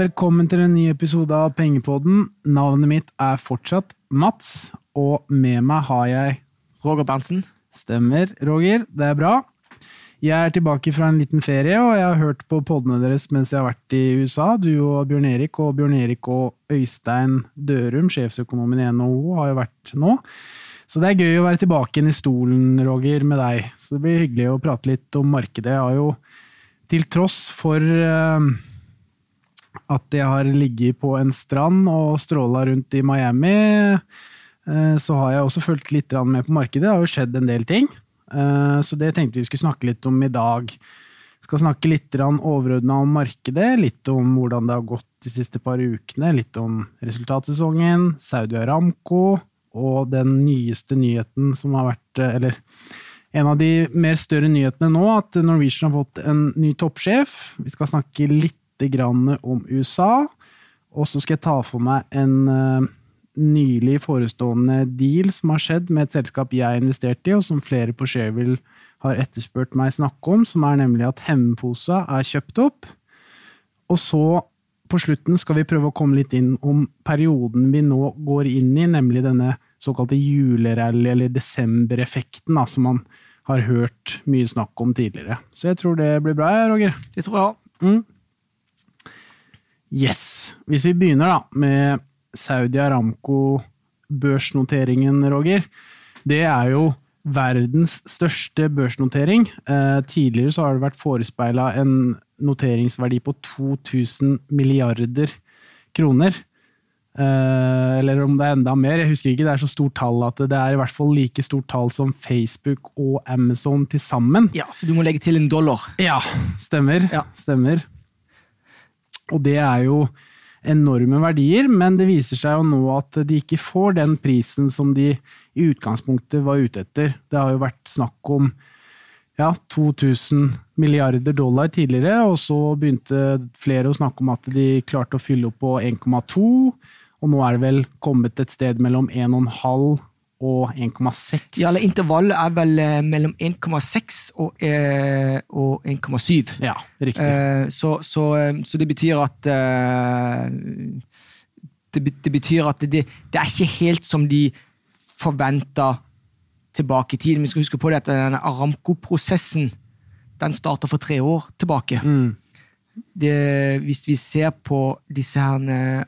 Velkommen til en ny episode av Pengepodden. Navnet mitt er fortsatt Mats, og med meg har jeg Roger Berntsen. Stemmer, Roger. Det er bra. Jeg er tilbake fra en liten ferie, og jeg har hørt på podene deres mens jeg har vært i USA. Du og Bjørn Erik, og Bjørn Erik og Øystein Dørum, sjefsøkonomen i NHO, har jo vært nå. Så det er gøy å være tilbake igjen i stolen, Roger, med deg. Så det blir hyggelig å prate litt om markedet. Jeg har jo til tross for uh, at jeg har ligget på en strand og stråla rundt i Miami, uh, så har jeg også fulgt litt med på markedet. Det har jo skjedd en del ting. Uh, så det tenkte vi skulle snakke litt om i dag. Vi skal snakke litt overordna om markedet, litt om hvordan det har gått de siste par ukene, litt om resultatsesongen, Saudi Aramco og den nyeste nyheten som har vært Eller en av de mer større nyhetene nå, at Norwegian har fått en ny toppsjef. Vi skal snakke litt om USA. Og så skal jeg ta for meg en uh, nylig forestående deal som har skjedd med et selskap jeg har investert i, og som flere på Shareville har etterspurt meg snakke om, som er nemlig at Hemfosa er kjøpt opp. Og så, på slutten, skal vi prøve å komme litt inn om perioden vi nå går inn i, nemlig denne såkalte julerally, eller desembereffekten, da, som man har hørt mye snakk om tidligere. Så jeg tror det blir bra, Roger. Det tror jeg òg. Mm. Yes. Hvis vi begynner da med Saudi Aramco-børsnoteringen, Roger. Det er jo verdens største børsnotering. Eh, tidligere så har det vært forespeila en noteringsverdi på 2000 milliarder kroner. Uh, eller om det er enda mer, jeg husker ikke. Det er så stort tall at det er i hvert fall like stort tall som Facebook og Amazon til sammen. Ja, Så du må legge til en dollar? Ja, stemmer. Ja. stemmer. Og det er jo enorme verdier, men det viser seg jo nå at de ikke får den prisen som de i utgangspunktet var ute etter. Det har jo vært snakk om ja, 2000 milliarder dollar tidligere, og så begynte flere å snakke om at de klarte å fylle opp på 1,2 og nå er det vel kommet et sted mellom 1,5 og 1,6. Ja, eller Intervallet er vel eh, mellom 1,6 og, eh, og 1,7. Ja, riktig. Eh, så, så, så, det betyr at det, det, betyr at det, det, er ikke helt som de forventa tilbake i tid. Vi skal huske på det at denne Aramco-prosessen den starta for tre år tilbake. Mm. Det, hvis vi ser på disse her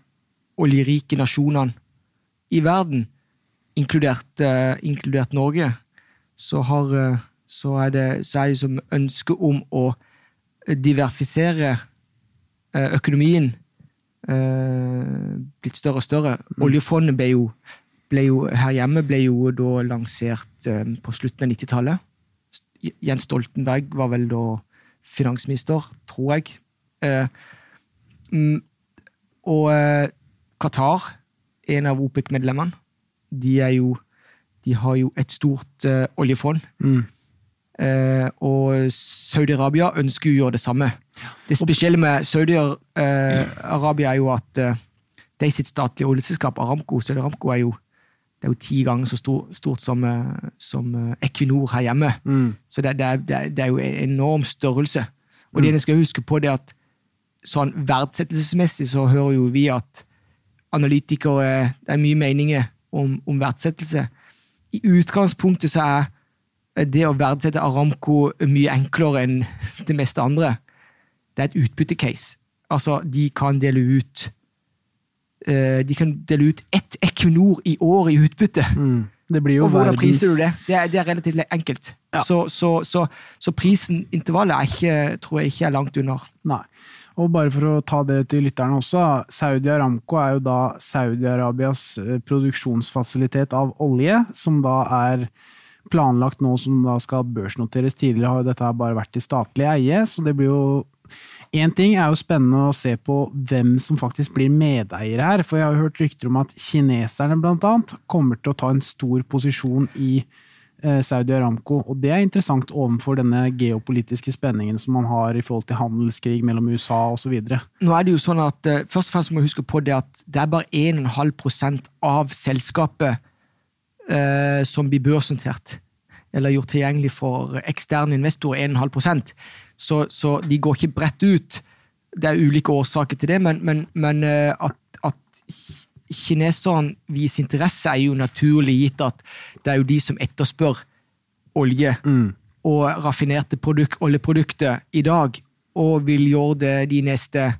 oljerike nasjonene i verden, inkludert, uh, inkludert Norge, så, har, uh, så, er det, så er det som ønske om å diversifisere uh, økonomien blitt større og større. Mm. Oljefondet ble jo, ble jo, her hjemme ble jo da lansert på slutten av 90-tallet. Jens Stoltenberg var vel da finansminister, tror jeg. Mm, og Qatar, en av OPEC-medlemmene, de, de, har jo et stort uh, oljefond. Mm. Uh, og Saudi-Arabia ønsker jo å gjøre det samme. Det spesielle med Saudi-Arabia er jo at uh, de sitt statlige oljeselskap, Aramco, Saudi-Aramco er jo det er jo ti ganger så stort, stort som, som, Equinor her hjemme. Mm. Så det, det, er, det, er, jo en enorm størrelse. Og mm. det en skal huske på, det at sånn verdsettelsesmessig så hører jo vi at analytikere Det er mye meninger om, om verdsettelse. I utgangspunktet så er det å verdsette Aramco mye enklere enn det meste andre. Det er et utbyttecase. Altså, de kan dele ut uh, De kan dele ut ett Equinor i år i utbytte. Mm. Det blir jo og hvordan priser du det? Det er, det er relativt enkelt. Ja. Så, så, så, så, prisen, intervallet, er ikke, tror jeg ikke er langt under. Nei. Og bare for å ta det til lytterne også, Saudi Aramco er jo da Saudi-Arabias eh, produksjonsfasilitet av olje, som da er planlagt nå som da skal børsnoteres. Tidligere har jo dette bare vært i statlig eie, så det blir jo Én ting er jo spennende å se på hvem som faktisk blir medeiere her, for jeg har jo hørt rykter om at kineserne blant annet kommer til å ta en stor posisjon i Saudi Aramco. Og det er interessant overfor denne geopolitiske spenningen som man har i forhold til handelskrig mellom USA osv. Nå er det jo sånn at uh, Først og fremst må vi huske på det at det er bare 1,5 av selskapet eh, som blir børsnotert eller gjort tilgjengelig for eksterne investorer. 1,5% så, så de går ikke bredt ut. det er ulike årsaker til det, men, men, men eh, at, at kineserne viser interesse, er jo naturlig gitt at det er jo de som etterspør olje Mm. og raffinerte produk oljeprodukter i dag, og vil gjøre det de neste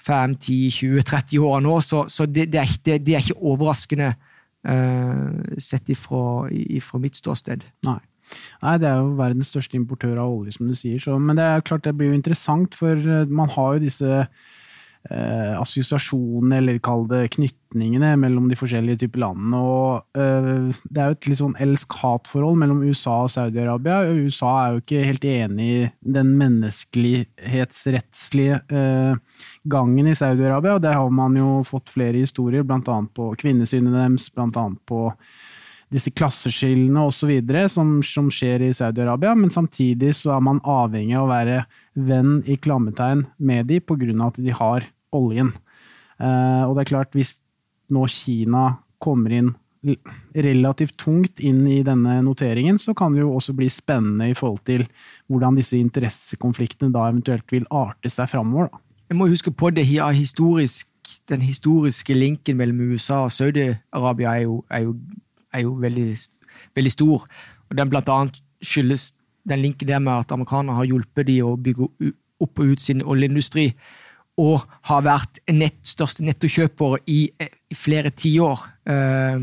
5, 10, 20, 30 årene òg. Så, så det, det, er ikke, det, er ikke overraskende uh, sett ifra, ifra mitt ståsted. Nei. Nei, det er jo verdens største importør av olje, som du sier. Så, men det er klart det blir jo interessant, for eh, man har jo disse eh, assosiasjonene, eller kall det knytningene, mellom de forskjellige typer landene. Og eh, det er jo et litt sånn elsk-hat-forhold mellom USA og Saudi-Arabia. USA er jo ikke helt enig i den menneskelighetsrettslige eh, gangen i Saudi-Arabia, og der har man jo fått flere historier, annet på kvinnesynet deres, blant annet på disse klasseskillene osv. Som, som skjer i Saudi-Arabia, men samtidig så er man avhengig av å være venn i klammetegn med de av at de har oljen. Eh, og det er klart, hvis nå Kina kommer inn relativt tungt inn i denne noteringen, så kan det jo også bli spennende i forhold til hvordan disse interessekonfliktene da eventuelt vil arte seg framover. Jeg må huske på det ja, historisk, Den historiske linken mellom USA og Saudi-Arabia er er jo, er jo veldig, veldig stor. Og den blant annet skyldes den linken der med at amerikanerne har hjulpet de å bygge opp og ut sin oljeindustri, og har vært nett, største nettokjøpere i, i flere tiår. Eh,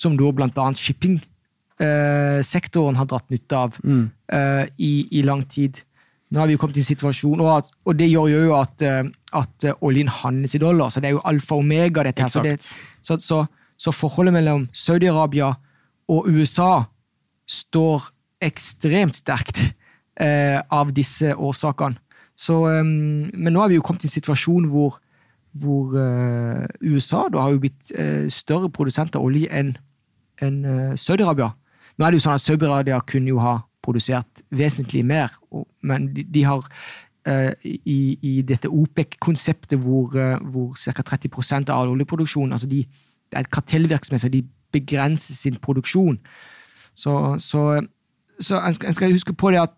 som da annet shippingsektoren har dratt nytte av eh, i, i lang tid. Nå har vi jo kommet i en situasjon, og, at, og det gjør jo at, eh, at eh, oljen handles i dollar, så det er jo alfa og omega. dette her. Så, det, så, så, så forholdet mellom Saudi-Arabia og USA står ekstremt sterkt eh, av disse årsakene. Så, eh, men nå har vi jo kommet i en situasjon hvor, hvor eh, USA da har jo blitt eh, større produsent av olje enn en, eh, Saudi-Arabia. Nå er det jo sånn at Saudi-Arabia kunne jo ha produsert vesentlig mer, og, men de, de har eh, i, i dette OPEC-konseptet hvor, hvor ca. 30% av oljeproduksjonen altså de, kartellvirksomhet, så de begrenser sin produksjon. Så, så, så en, skal, en skal huske på det at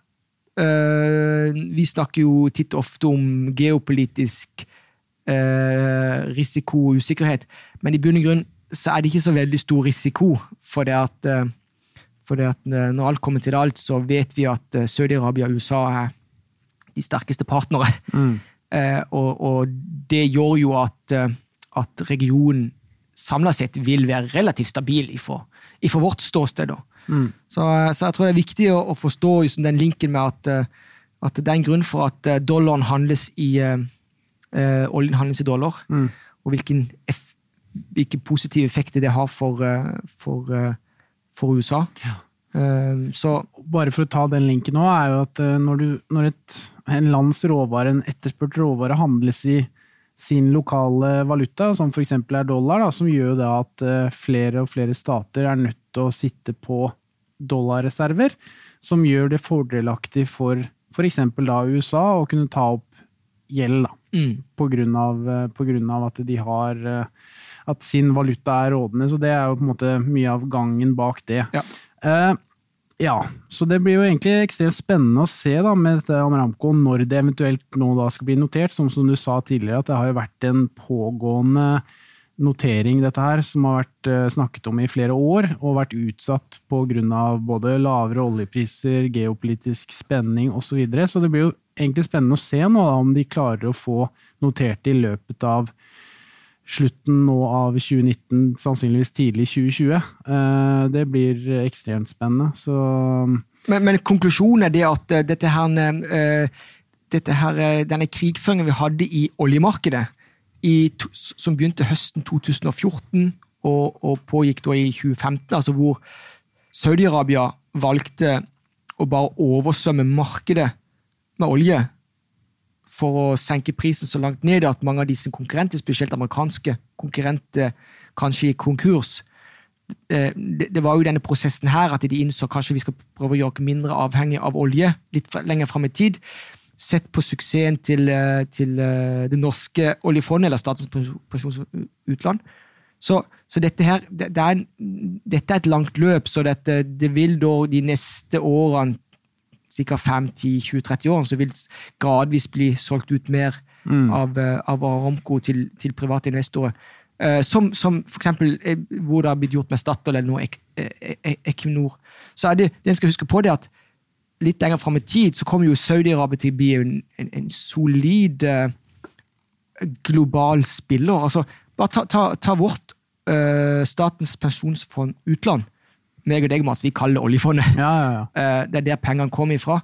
øh, vi snakker jo titt ofte om geopolitisk øh, risiko og usikkerhet, men i bunn og grunn så er det ikke så veldig stor risiko. For det at, eh, for det at eh, når alt kommer til alt, så vet vi at eh, Saudi-Arabia og USA er de sterkeste partnere. Mm. Eh, og, og det gjør jo at, at regionen samla sett vil være relativt stabil ifra, ifra vårt ståsted. Mm. Så, så jeg tror det er viktig å, å forstå liksom, den linken med at, eh, at det er en grunn for at eh, dollaren handles i eh, oljen handles i dollar, Mm. og hvilken eff, hvilke positive effekter det har for, for, for USA. Ja. Så Bare for å ta den linken nå, er jo at når, du, når et, en lands råvare, en etterspurt råvare, handles i sin lokale valuta, som f.eks. er dollar, da, som gjør da at eh, flere og flere stater er nødt til å sitte på dollarreserver, som gjør det fordelaktig for f.eks. da USA å kunne ta opp gjeld, da, mm, på grunn av, eh, på grunn av at de har eh, at sin valuta er rådende, så det er jo på en måte mye av gangen bak det. Ja. Eh, ja, så det blir jo egentlig ekstremt spennende å se da med dette Amramco når det eventuelt nå da skal bli notert, som, som du sa tidligere, at det har jo vært en pågående notering, dette her, som har vært eh, snakket om i flere år, og vært utsatt av både lavere oljepriser, geopolitisk spenning osv. Så, videre. så det blir jo egentlig spennende å se nå da, om de klarer å få notert det i løpet av slutten nå av 2019, sannsynligvis tidlig 2020. Eh, Det blir ekstremt spennende. Så men, men konklusjonen er det at eh, dette her, eh, dette her, denne krigføringen vi hadde i oljemarkedet, i, som begynte høsten 2014 og, og pågikk da i 2015, altså hvor Saudi-Arabia valgte å bare oversvømme markedet med olje for å senke prisen så langt ned at mange av disse konkurrenter, spesielt amerikanske konkurrenter, kanskje gikk konkurs. Eh, Det, det var jo denne prosessen her at de innså kanskje vi skal prøve å gjøre oss mindre avhengig av olje litt lenger fram i tid. Sett på suksessen til, eh, til eh, det norske oljefondet, eller Statens pensjonsutland. Så, så dette her, det, det er en, dette er et langt løp, så dette, det vil da de neste årene stikker 5-10-20-30 år, så vil gradvis bli solgt ut mer Mm. av, eh, av Aramco til, til private investorer. Uh, som, som eksempel eh, hvor det har blitt gjort med Statoil eller noe Ek- eh, eh, Equinor. Så er det, det en skal huske på, det at litt lenger fram i tid så kommer jo Saudi-Arabia til å bli en, en, en solid uh, global spiller. Altså, bare ta, ta, ta vårt uh, Statens pensjonsfond utland. Meg og deg, Mats, vi kaller det oljefondet. Ja, ja, ja. Eh, det er der pengene kommer ifra.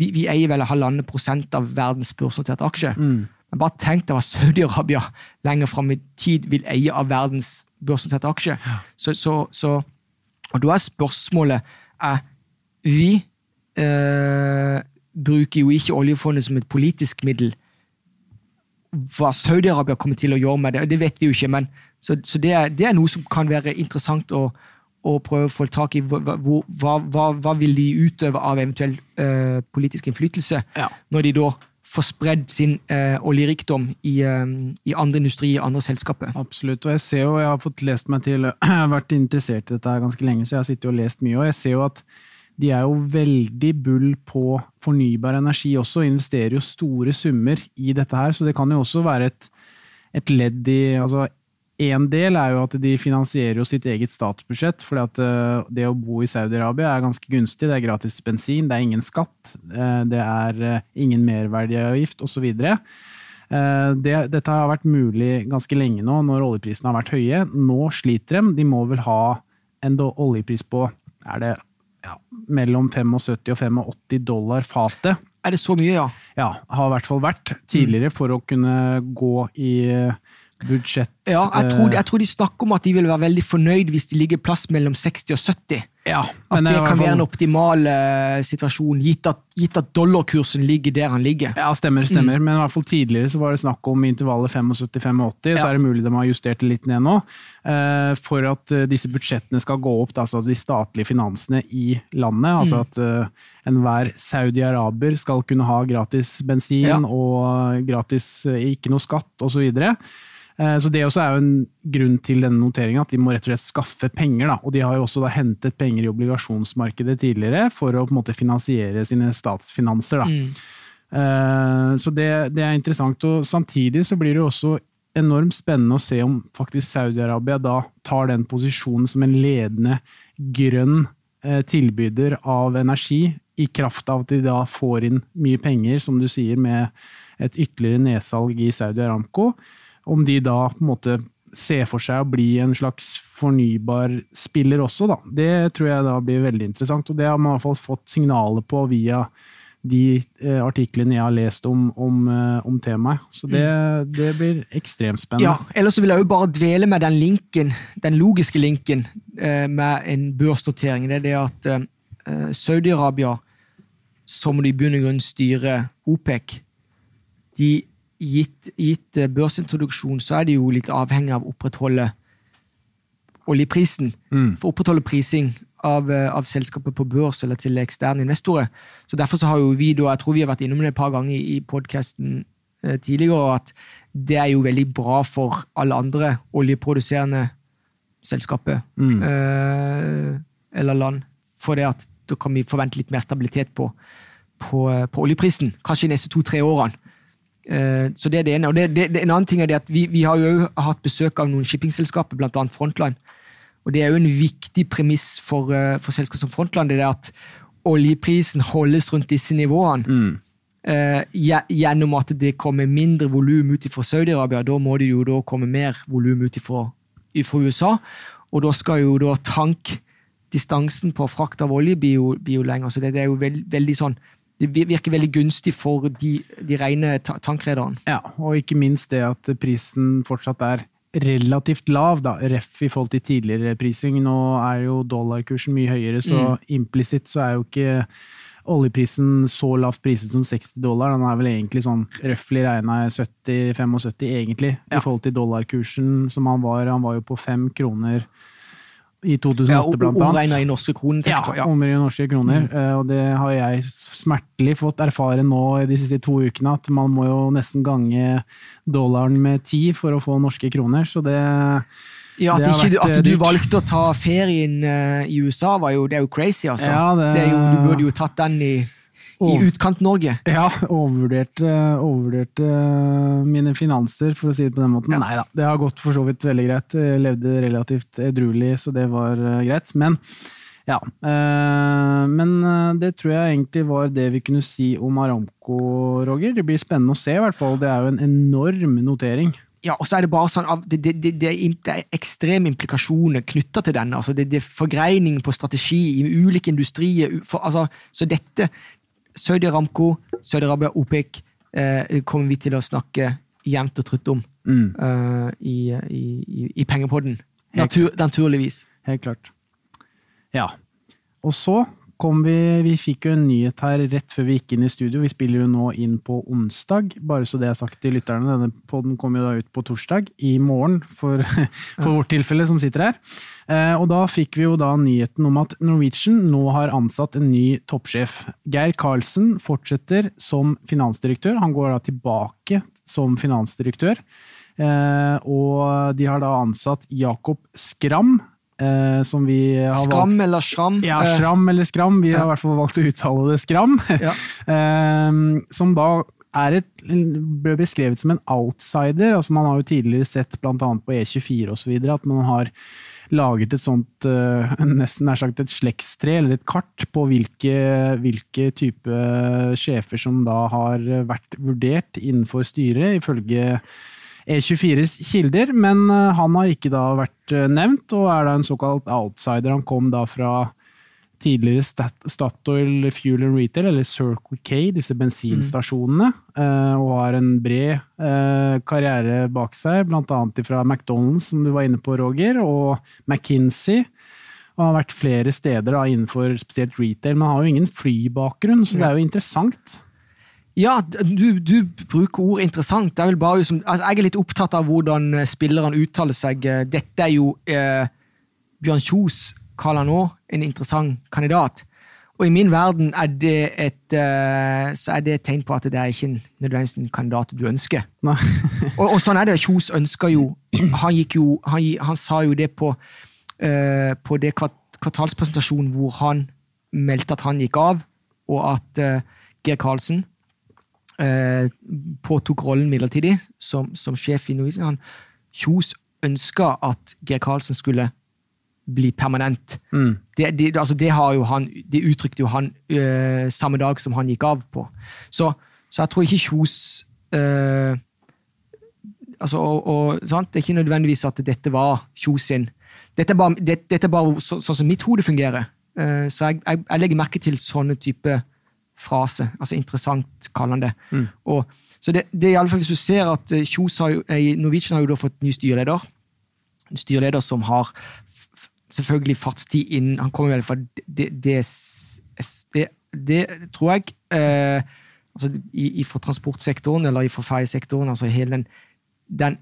Vi, vi eier vel halvannen prosent av verdens børsnoterte aksjer. Mm. Men bare tenk deg hva Saudi-Arabia lenger fram i tid vil eie av verdens børsnoterte aksjer. Så, så, så, og da er spørsmålet er, Vi eh, bruker jo ikke oljefondet som et politisk middel. Hva Saudi-Arabia kommer til å gjøre med det, det vet vi jo ikke. men Så, så det, er, det er noe som kan være interessant å, å prøve å få tak i. Hva, hva, hva, hva, hva vil de utøve av eventuell eh, politisk innflytelse? Ja. når de da får spredd sin eh, oljerikdom i, eh, i andre industri, i andre selskaper. Absolutt. Og jeg ser jo, jeg har fått lest meg til, jeg har vært interessert i dette her ganske lenge, så jeg har sittet og lest mye, og jeg ser jo at de er jo veldig bull på fornybar energi også, og investerer jo store summer i dette her, så det kan jo også være et, et ledd i altså en del er jo at de finansierer jo sitt eget statsbudsjett, for eh, det å bo i Saudi-Arabia er ganske gunstig. Det er gratis bensin, det er ingen skatt, eh, det er eh, ingen merverdiavgift osv. Det, dette har vært mulig ganske lenge nå, når oljeprisene har vært høye. Nå sliter de. De må vel ha en oljepris på er det ja, mellom 75 og 85 dollar fatet. Er det så mye, ja? Ja, har i hvert fall vært tidligere for å kunne gå i budsjett. Ja, jeg tror, jeg tror de snakker om at de vil være veldig fornøyd hvis de ligger plass mellom 60 og 70. Ja, At det kan være en optimal eh, situasjon, gitt at, gitt at dollarkursen ligger der han ligger. Ja, stemmer, stemmer. Men i hvert fall tidligere så var det snakk om intervallet 75-85, så er det mulig de har justert det litt ned nå. eh, For at eh, disse budsjettene skal gå opp, altså de statlige finansene i landet. Altså at eh, enhver saudi-araber skal kunne ha gratis bensin Ja. og gratis, eh, ikke noe skatt osv. Eh, Så det også er jo en grunn til denne noteringen, at de må rett og slett skaffe penger. Da. Og de har jo også da hentet penger i obligasjonsmarkedet tidligere for å på en måte finansiere sine statsfinanser. Da. Mm. Eh, Så det, det er interessant. Og samtidig så blir det jo også enormt spennende å se om faktisk Saudi-Arabia da tar den posisjonen som en ledende grønn eh, tilbyder av energi, i kraft av at de da får inn mye penger, som du sier, med et ytterligere nedsalg i Saudi Aramco. Om de da på en måte ser for seg å bli en slags fornybar spiller også, da. Det tror jeg da blir veldig interessant, og det har man i hvert fall fått signaler på via de eh, artiklene jeg har lest om, om, eh, om temaet. Så det, det blir ekstremt spennende. Ja, ellers vil jeg jo bare dvele med den linken, den logiske linken eh, med en børsnotering. Det er det at eh, Saudi-Arabia, som de i bunn og grunn styrer OPEC, de gitt, gitt eh, børsintroduksjon, så er de jo litt avhengig av å opprettholde oljeprisen. Mm. For å opprettholde prising av, eh, av selskapet på børs eller til eksterne investorer. Så Derfor så har jo vi, da, jeg tror vi har vært innom det et par ganger i, i podkasten eh, tidligere, at det er jo veldig bra for alle andre oljeproduserende selskaper Mm. eh, eller land. For det at da kan vi forvente litt mer stabilitet på, på, på oljeprisen. Kanskje de neste to-tre årene. Eh, Så det er det ene. Og det, det, det, en annen ting er det at vi, vi har jo hatt besøk av noen shippingselskaper, bl.a. Frontline. Og det er jo en viktig premiss for, eh, for selskap som Frontline, det er at oljeprisen holdes rundt disse nivåene. Mm. eh, gjennom at det kommer mindre volum ut fra Saudi-Arabia. Da må det jo da komme mer volum ut fra USA. Og da skal jo da tankdistansen på frakt av olje bli jo, bli jo lenger. Så det, det er jo veld, veldig sånn Det virker veldig gunstig for de, de rene ta tankrederne. Ja, og ikke minst det at prisen fortsatt er relativt lav, da, ref i forhold til tidligere prising. Nå er jo dollarkursen mye høyere, så implisitt så er jo ikke oljeprisen så lavt priset som 60 dollar. Den er vel egentlig sånn røftlig regna 70-75, egentlig, Ja. i forhold til dollarkursen som han var. Han var jo på fem kroner i 2008, Ja, blant annet. Omregna i norske kroner. Ja, ja. i norske kroner. Mm. Og det har jeg smertelig fått erfare nå de siste to ukene, at man må jo nesten gange dollaren med ti for å få norske kroner. Så det Ja, at, ikke, eh, at du valgte å ta ferien eh, i USA, var jo, det er jo crazy, altså. Ja, det- det jo, du burde jo tatt den i, i Utkant-Norge. Ja, overvurderte, overvurderte, mine finanser, for å si det på den måten. Ja. Nei da, det har gått for så vidt veldig greit. Jeg levde relativt edruelig, så det var eh, greit. Men ja. Øh, men det tror jeg egentlig var det vi kunne si om Aramco, Roger. Det blir spennende å se, i hvert fall. Det er jo en enorm notering. Ja, og så er det bare sånn det, det, det, det er ekstreme implikasjoner knytta til denne. altså Det, er forgreining på strategi i ulike industrier. For, altså, så dette Saudi Aramco, Saudi-Arabia, OPEC, eh, kommer vi til å snakke jevnt og trutt om mm. uh, i, i, i Pengepodden. Natur, naturligvis. Helt klart. Ja. Og så kom vi Vi fikk jo en nyhet her rett før vi gikk inn i studio. Vi spiller jo nå inn på onsdag, bare så det er sagt til lytterne. Denne poden kommer jo da ut på torsdag, i morgen, for, for vårt tilfelle, som sitter her. Eh, og da fikk vi jo da nyheten om at Norwegian nå har ansatt en ny toppsjef. Geir Karlsen fortsetter som finansdirektør. Han går da tilbake som finansdirektør. Eh, og de har da ansatt Jakob Skram Eh, som vi har Skram valgt. eller Schram? Ja, Schram eller Skram. Vi har i hvert fall valgt å uttale det Skram. Ja. eh, som da er et, ble beskrevet som en outsider. altså Man har jo tidligere sett bl.a. på E24 og så videre, at man har laget et sånt uh, nesten nær sagt et slektstre, eller et kart, på hvilke, hvilke type sjefer som da har vært vurdert innenfor styret, ifølge E24s kilder, men eh, han har ikke da vært eh, nevnt, og er da en såkalt outsider. Han kom da fra tidligere Statoil Fuel and Retail, eller Circle K, disse bensinstasjonene, mm. og har en bred karriere bak seg, annet fra McDonald's, som du var inne på, Roger, og McKinsey. Og har vært flere steder da, innenfor spesielt retail, men har jo ingen flybakgrunn, så det er jo interessant. Ja, du, du, bruker ord interessant. Jeg, altså, jeg, er litt opptatt av hvordan spilleren spillerne uttaler seg. Eh, dette er jo eh, Bjørn Kjos kaller nå en interessant kandidat. Og i min verden er det et, eh, så er det et tegn på at det er ikke nødvendigvis en kandidat du ønsker. og, og, sånn er det. Kjos ønsker jo Han, jo, han, han sa jo det på, eh, på det kvartalspresentasjonen hvor han meldte at han gikk av, og at eh, Geir Karlsen eh, påtok rollen midlertidig som, som sjef i Norwegian. Kjos ønska at Geir Karlsen skulle bli permanent. Mm. Det, det, altså det, han, det, uttrykte jo han øh, samme dag som han gikk av på. Så, så jeg tror ikke Kjos øh, altså, og, og, Det er ikke nødvendigvis at dette var Kjos sin Dette er bare, det, dette er bare sånn som mitt hode fungerer. Uh, så jeg, jeg, jeg, legger merke til sånne type frase. Altså interessant, kaller han det. Mm. Og, så det, det er i alle fall hvis du ser at eh, Kjos har eh, Norwegian har jo da fått ny styreleder. En styreleder som har selvfølgelig fartstid inn Han kommer vel fra det, det, det, det tror jeg eh, altså i, fra transportsektoren eller fra ferjesektoren. altså hele den, den,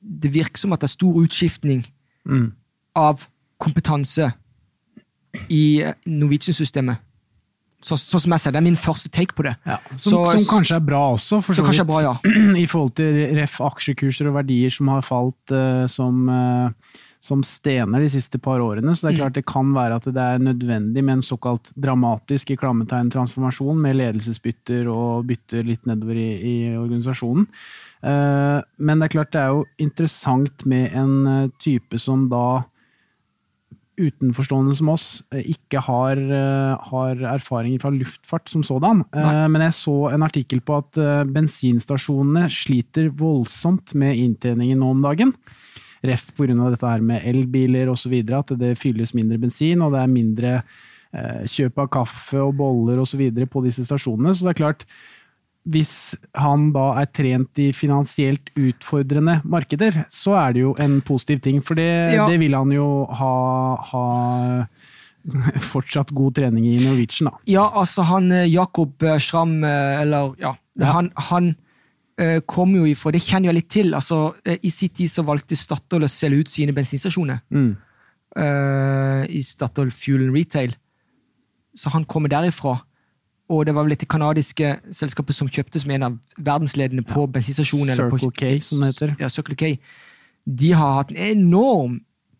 Det virker som at det er stor utskiftning mm. av kompetanse i eh, Norwegian-systemet. Så, sånn som jeg ser det, er min første take på det. Ja, som, så, som, kanskje er bra også, for så vidt. Bra, ja. I forhold til ref aksjekurser og verdier som har falt uh, som, uh, som, stener de siste par årene. Så det er mm. klart det kan være at det er nødvendig med en såkalt dramatisk i klammetegn transformasjon, med ledelsesbytter og bytter litt nedover i, i organisasjonen. Uh, men det er klart det er jo interessant med en type som da utenforstående som oss eh, ikke har, eh, har erfaringer fra luftfart som sådan. Eh, Nei. Men jeg så en artikkel på at bensinstasjonene sliter voldsomt med inntjeningen nå om dagen. Ref pga. dette her med elbiler osv. At det fylles mindre bensin, og det er mindre kjøp av kaffe og boller osv. på disse stasjonene. Så det er klart, hvis han da er trent i finansielt utfordrende markeder, så er det jo en positiv ting. For det, ja. det vil han jo ha, ha, fortsatt god trening i Norwegian, da. Ja, altså han eh, Jakob eh, Schram, eh, eller ja, ja. han, han kom jo ifra Det kjenner jeg litt til. altså I sin tid så valgte Statoil å selge ut sine bensinstasjoner. Mm. Uh, I Statoil Fuel and Retail. Så han kommer derifra og det var vel dette kanadiske selskapet som kjøpte, som er en av verdensledende på ja. bensinstasjonen. Circle K, som heter. Ja, Circle K. De har hatt en enorm,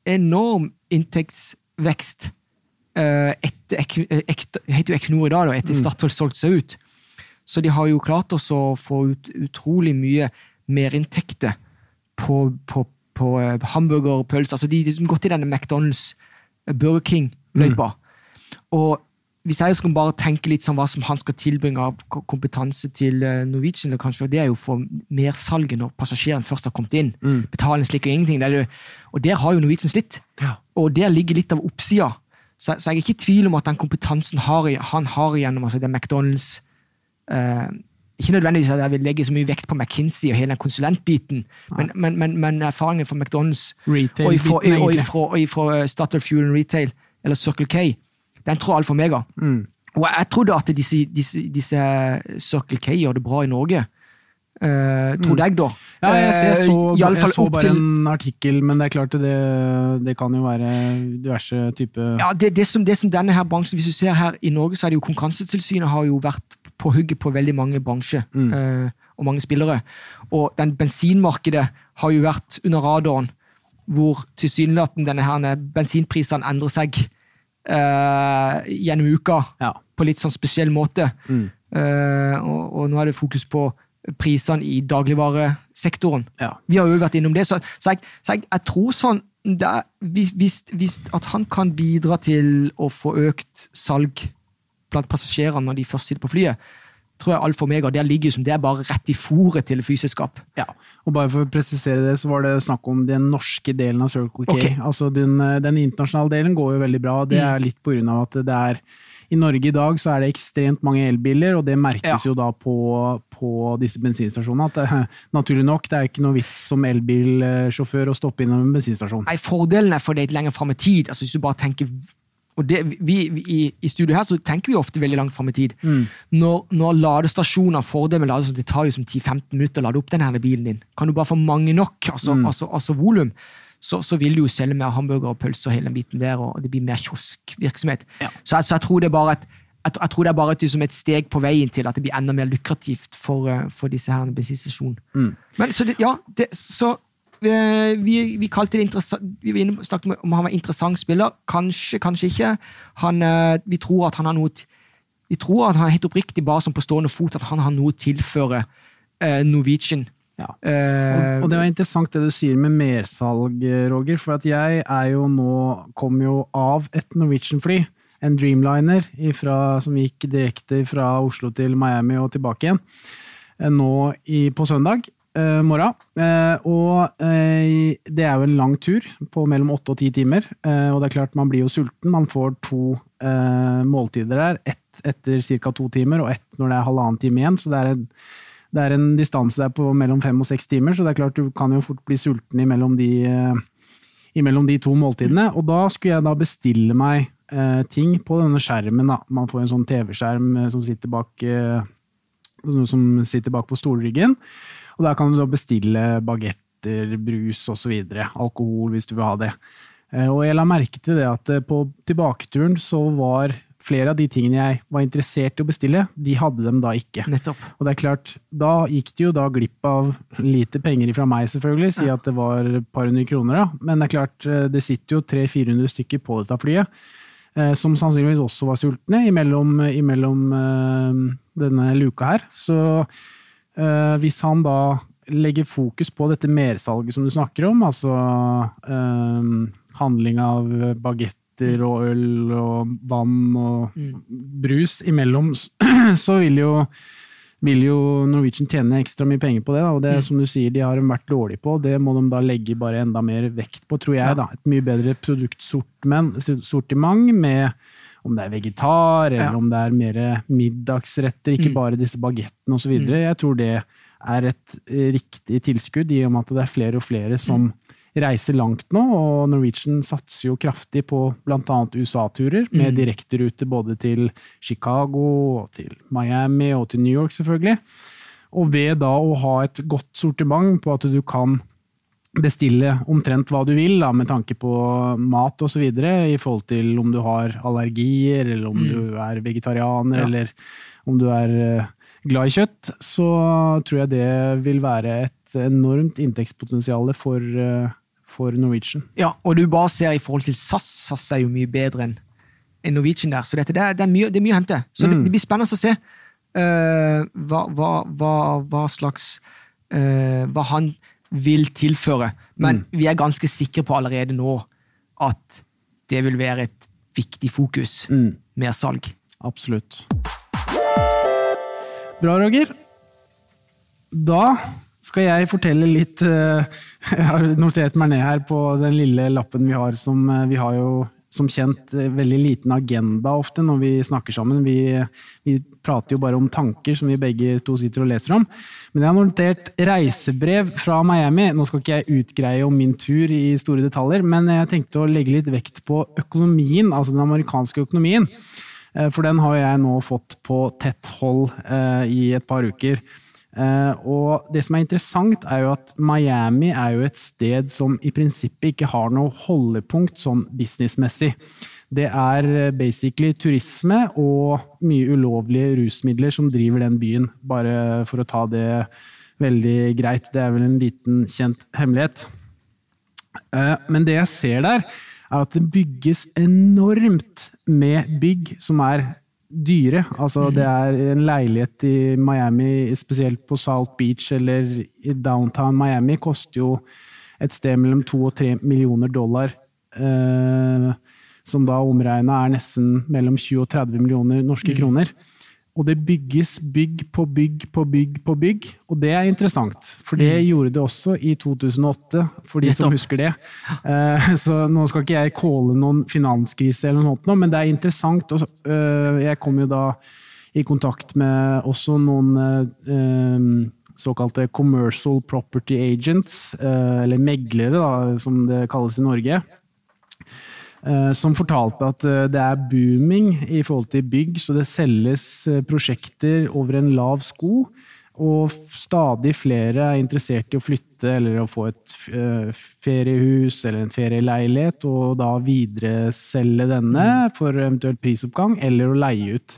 enorm inntektsvekst uh, etter, ek, ek, heter jo Equinor i dag, da, etter Statoil solgte seg ut. Så de har jo klart også å få ut utrolig mye merinntekter på, på, på eh, hamburger og pølser. Altså de, har gått i denne McDonald's, eh, Burger King-løypa. Og hvis jeg skal bare tenke litt sånn hva som han skal tilbringe av kompetanse til eh, Norwegian, kanskje, det er jo for mersalget når passasjeren først har kommet inn. Mm. En og ingenting. Det det, og der har jo Norwegian slitt. Ja. Og der ligger litt av oppsida. Så, så jeg er ikke i tvil om at den kompetansen har, han har gjennom altså det McDonald's eh, Ikke nødvendigvis at jeg vil legge så mye vekt på McKinsey og hele den konsulentbiten, men, men, men, men erfaringen fra McDonald's og ifra, og ifra, og ifra Fuel and Retail, eller Circle K, er alfa og mega. Mm. Og jeg trodde at disse, disse, disse Circle K gjør det bra i Norge. Uh, trodde jeg, da. Mm. Ja, jeg, jeg, så, Eh, alle fall jeg så bare til- en artikkel, men det er klart det, det kan jo være diverse type Ja, det, det, som, det som denne her bransjen, Hvis du ser her i Norge, så er det jo Konkurransetilsynet har jo vært på hugget på veldig mange bransjer Mm. uh, og mange spillere. Og den bensinmarkedet har jo vært under radaren, hvor tilsynelatende denne her bensinprisene endrer seg eh, gjennom uka Ja. på litt sånn spesiell måte. Mm. Eh, og, og nå er det fokus på prisene i dagligvaresektoren. ja. Vi har jo vært innom det, så, så, jeg, så jeg, jeg tror sånn er, hvis, hvis at han kan bidra til å få økt salg blant passasjerene når de først sitter på flyet, tror jeg alfa omega. Der ligger som det er bare rett i fòret til flyselskap. Ja, og bare for å presisere det, så var det snakk om den norske delen av Circle K. Okay. Altså den, den internasjonale delen går jo veldig bra. Det Mm. er litt på grunn av at det er i Norge i dag så er det ekstremt mange elbiler, og det merkes Ja. jo da på, på disse bensinstasjonene. At det, naturlig nok, det er ikke noe vits som elbilsjåfør å stoppe innom en bensinstasjon. Nei, Fordelen er for det litt lenger fram i tid. altså Hvis du bare tenker og det, vi, vi, i, I studio her så tenker vi ofte veldig langt fram i tid. Mm. Når, når ladestasjoner det med ladestasjoner, Det tar jo som 10-15 minutter å lade opp denne bilen din. Kan du bare få mange nok, altså, Mm. altså, altså volum, så, så vil du jo selge mer hamburger og pølser og hele den biten der, og det blir mer kioskvirksomhet. Ja. Så, jeg, så jeg tror det er bare et jeg, jeg tror det er bare et, liksom et steg på veien til at det blir enda mer lukrativt for, eh, for disse her bensinstasjonene. Mm. Men så det, ja, det, så vi, vi, vi kalte det Vi snakket om han var interessant spiller. Kanskje, kanskje ikke. Han, eh, vi tror at han har noe Vi tror at han helt oppriktig bare som på stående fot at han har noe å tilføre eh, Norwegian. Ja. Eh, Og, og det var interessant det du sier med mersalg, Roger, for at jeg er jo nå Kom jo av et Norwegian-fly, en Dreamliner ifra, som gikk direkte fra Oslo til Miami og tilbake igjen, eh, nå i, på søndag eh, morgen. Uh, og uh, det er jo en lang tur på mellom åtte og ti timer, og det er klart man blir jo sulten. Man får to måltider der, ett etter ca. to timer og ett når det er halvannen time igjen, så det er en det er en distanse der på mellom fem og seks timer, så det er klart du kan jo fort bli sulten imellom de, imellom de to måltidene. Og da skulle jeg da bestille meg ting på denne skjermen. Da. Man får en sånn TV-skjerm som sitter bak noe som sitter bak på stolryggen. Og der kan du bestille bagetter, brus osv. Alkohol hvis du vil ha det. Eh, Og jeg la merke til det at eh, på tilbaketuren så var flere av de tingene jeg var interessert i å bestille, de hadde dem da ikke. nettopp. Og det er klart, da gikk det jo da glipp av lite penger fra meg, selvfølgelig. Si at det var et par hundre kroner, da. Men det er klart, eh, det sitter jo 300-400 stykker på dette flyet. Som sannsynligvis også var sultne imellom, imellom denne luka her. Så hvis han da legger fokus på dette mersalget som du snakker om, altså eh, handling av bagetter og øl og vann og brus imellom, så vil jo, vil jo Norwegian tjene ekstra mye penger på det. Da. Og det som du sier, de har de vært dårlige på. Det må de da legge bare enda mer vekt på, tror jeg. Da. Et mye bedre produktsortiment med om det er vegetar, eller Ja. om det er mer middagsretter, ikke Mm. bare disse bagettene osv. videre Jeg tror det er et eh, riktig tilskudd, i og med at det er flere og flere som reiser langt nå, og Norwegian satser jo kraftig på bl.a. USA-turer, med Mm. direkterute både til Chicago, til Miami og til New York, selvfølgelig. Og ved da å ha et godt sortiment på at du kan bestille omtrent hva du vil, da, med tanke på mat osv., i forhold til om du har allergier, eller om du er vegetarianer, Ja. eller om du er eh, glad i kjøtt, så tror jeg det vil være et enormt inntektspotensial for, eh, for Norwegian. Ja, og du bare ser i forhold til SAS. SAS er jo mye bedre enn Norwegian der. Så dette, det, er, det, er mye, det er mye å hente. Så det, det blir spennende å se uh, hva, hva, hva, hva, slags uh, Hva han vil tilføre. Men vi er ganske sikre på allerede nå at det vil være et viktig fokus. Mm. Mersalg. Absolutt. Bra, Roger. Da skal jeg fortelle litt eh, Jeg har notert meg ned her på den lille lappen vi har, som eh, vi har jo som kjent eh, veldig liten agenda ofte når vi snakker sammen. Vi, vi, prater jo bare om tanker som vi begge to sitter og leser om. Men jeg har notert reisebrev fra Miami. Nå skal ikke jeg utgreie om min tur i store detaljer, men jeg tenkte å legge litt vekt på økonomien, altså den amerikanske økonomien. For den har jeg nå fått på tett hold i et par uker. Uh, og det som er interessant, er jo at Miami er jo et sted som i prinsippet ikke har noe holdepunkt sånn businessmessig. Det er eh, basically turisme og mye ulovlige rusmidler som driver den byen, bare for å ta det veldig greit. Det er vel en liten kjent hemmelighet. Uh, men det jeg ser der, er at det bygges enormt med bygg som er dyre. Altså, det er en leilighet i Miami, spesielt på South Beach eller i downtown Miami, koster jo et sted mellom to og tre millioner dollar. Eh, som da omregna er nesten mellom 20 og 30 millioner norske mm. kroner. Og det bygges bygg på bygg på bygg på bygg, og det er interessant. For det mm. gjorde det også i 2008, for de som husker det. Eh, så nå skal ikke jeg calle noen finanskrise, eller noe, men det er interessant. Eh, jeg kom jo da i kontakt med også noen eh, såkalte commercial property agents, eller meglere, da, som det kalles i Norge som fortalte at eh, det er booming i forhold til bygg, så det selges eh, prosjekter over en lav sko. Og stadig flere er interessert i å flytte eller å få et feriehus eller en ferieleilighet, og da videreselge denne for eventuelt prisoppgang, eller å leie ut.